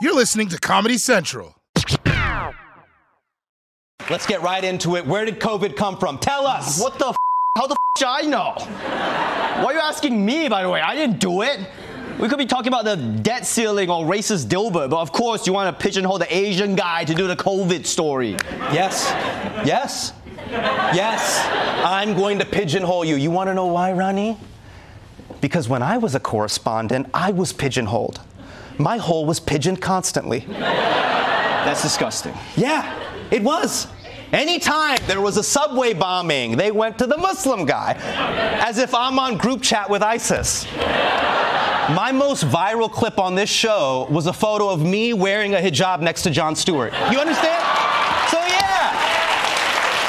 You're listening to Comedy Central. Let's get right into it. Where did COVID come from? Tell us. What the? F- how the f- should I know? Why are you asking me? By the way, I didn't do it. We could be talking about the debt ceiling or racist Dilbert, but of course you want to pigeonhole the Asian guy to do the COVID story. Yes. Yes. Yes. I'm going to pigeonhole you. You want to know why, Ronny? Because when I was a correspondent, I was pigeonholed. My hole was pigeoned constantly. That's disgusting. Yeah, it was. Anytime there was a subway bombing, they went to the Muslim guy, as if I'm on group chat with ISIS. My most viral clip on this show was a photo of me wearing a hijab next to Jon Stewart. You understand? So, yeah,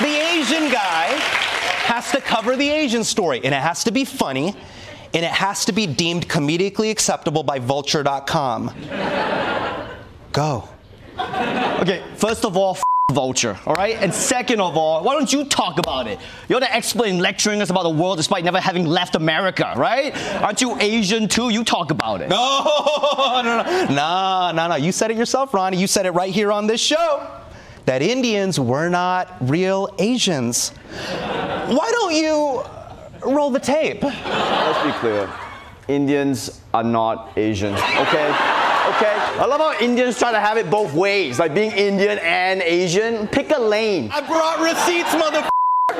the Asian guy has to cover the Asian story, and it has to be funny, and it has to be deemed comedically acceptable by vulture.com. Go. Okay, first of all, f- vulture, all right? And second of all, why don't you talk about it? You're the expert in lecturing us about the world despite never having left America, right? Aren't you Asian too? You talk about it. No, no, no, no, no, no. You said it yourself, Ronny. You said it right here on this show that Indians were not real Asians. Why don't you roll the tape? Let's be clear. Indians are not Asian, okay? Okay? I love how Indians try to have it both ways, like being Indian and Asian. Pick a lane. I brought receipts, mother.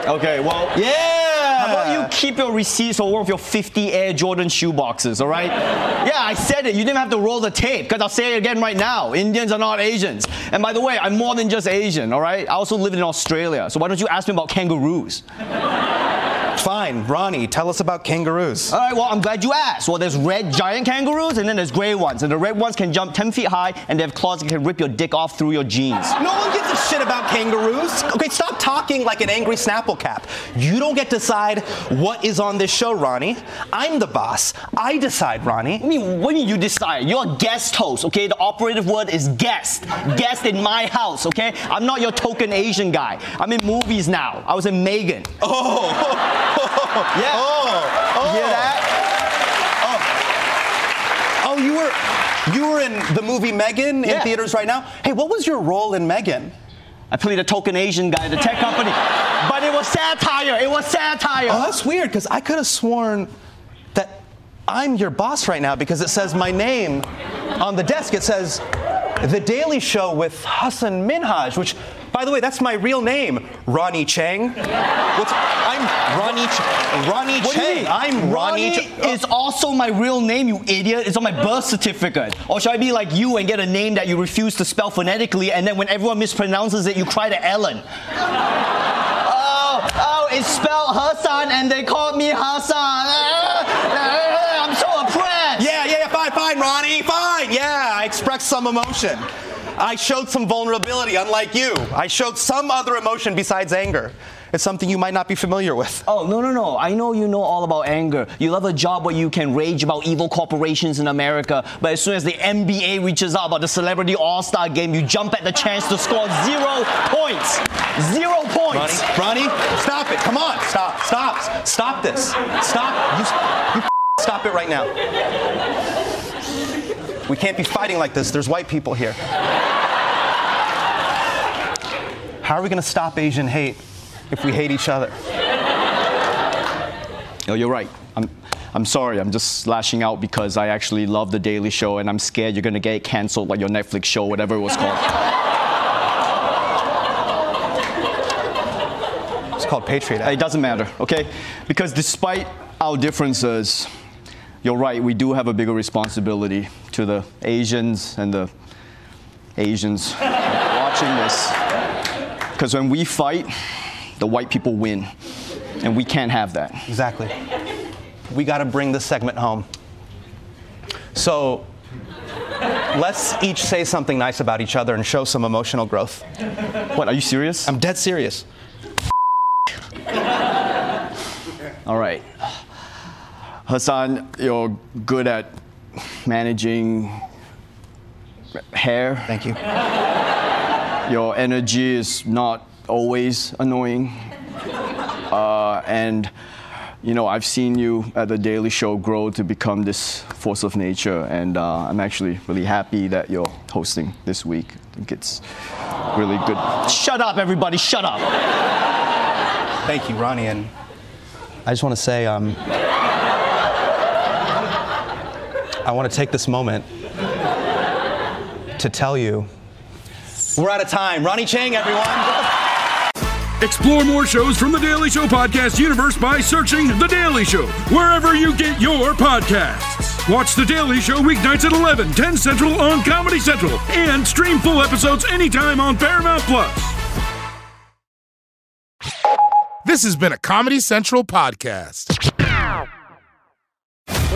Okay, well, Yeah. How about you keep your receipts for one of your 50 Air Jordan shoe boxes, all right? yeah, I said it. You didn't have to roll the tape, because I'll say it again right now. Indians are not Asians. And by the way, I'm more than just Asian, all right? I also live in Australia, so why don't you ask me about kangaroos? Fine, Ronny, tell us about kangaroos. All right, well, I'm glad you asked. Well, there's red giant kangaroos, and then there's gray ones. And the red ones can jump 10 feet high, and they have claws that can rip your dick off through your jeans. No one gives a shit about kangaroos. Okay, stop talking like an angry Snapple cap. You don't get to decide what is on this show, Ronny. I'm the boss. I decide, Ronny. I mean, what do you mean you decide? You're a guest host, okay? The operative word is guest. Guest in my house, okay? I'm not your token Asian guy. I'm in movies now. I was in Megan. Oh, Yeah. oh, oh. You hear that? Oh. oh, you were you were in the movie M3GAN in Yeah. theaters right now. Hey, what was your role in M3GAN? I played a token Asian guy at the tech company. But it was satire. It was satire. Oh, that's weird because I could have sworn that I'm your boss right now because it says my name on the desk. It says The Daily Show with Hasan Minhaj, which, by the way, that's my real name, Ronny Chieng. What's, I'm Ronny, Ch- Ronny What Chieng. I'm Ronny. Ronny Ch- uh, is also my real name, you idiot. It's on my birth certificate. Or should I be like you and get a name that you refuse to spell phonetically, and then when everyone mispronounces it, you cry to Ellen? oh, oh, it's spelled Hassan, and they called me Hassan. I'm so oppressed. Yeah, yeah, yeah, fine, fine, Ronny, fine. Yeah, I expressed some emotion. I showed some vulnerability, unlike you. I showed some other emotion besides anger. It's something you might not be familiar with. Oh, no, no, no. I know you know all about anger. You love a job where you can rage about evil corporations in America, but as soon as the NBA reaches out about the Celebrity All Star game, you jump at the chance to score zero points. Zero points. Ronny, Ronny, stop it. Come on, stop, stop, stop this. Stop. You, you stop it right now. We can't be fighting like this. There's white people here. How are we going to stop Asian hate if we hate each other? Oh, you're right. I'm, I'm sorry, I'm just lashing out because I actually love The Daily Show and I'm scared you're gonna get canceled like your Netflix show, whatever it was called. It's called Patriot Act. It doesn't matter, okay? Because despite our differences, you're right, we do have a bigger responsibility to the Asians and the Asians watching this. Because when we fight, the white people win. And we can't have that. Exactly. We got to bring this segment home. So let's each say something nice about each other and show some emotional growth. What, are you serious? I'm dead serious. All right. Hasan, you're good at managing hair. Thank you. Your energy is not always annoying. Uh, and, you know, I've seen you at the Daily Show grow to become this force of nature. And uh, I'm actually really happy that you're hosting this week. I think it's really good. Shut up, everybody, shut up. Thank you, Ronny. And I just want to say, um, I want to take this moment to tell you we're out of time. Ronny Chieng, everyone. Explore more shows from the Daily Show podcast universe by searching The Daily Show wherever you get your podcasts. Watch The Daily Show weeknights at 11, 10 Central on Comedy Central, and stream full episodes anytime on Paramount Plus. This has been a Comedy Central podcast.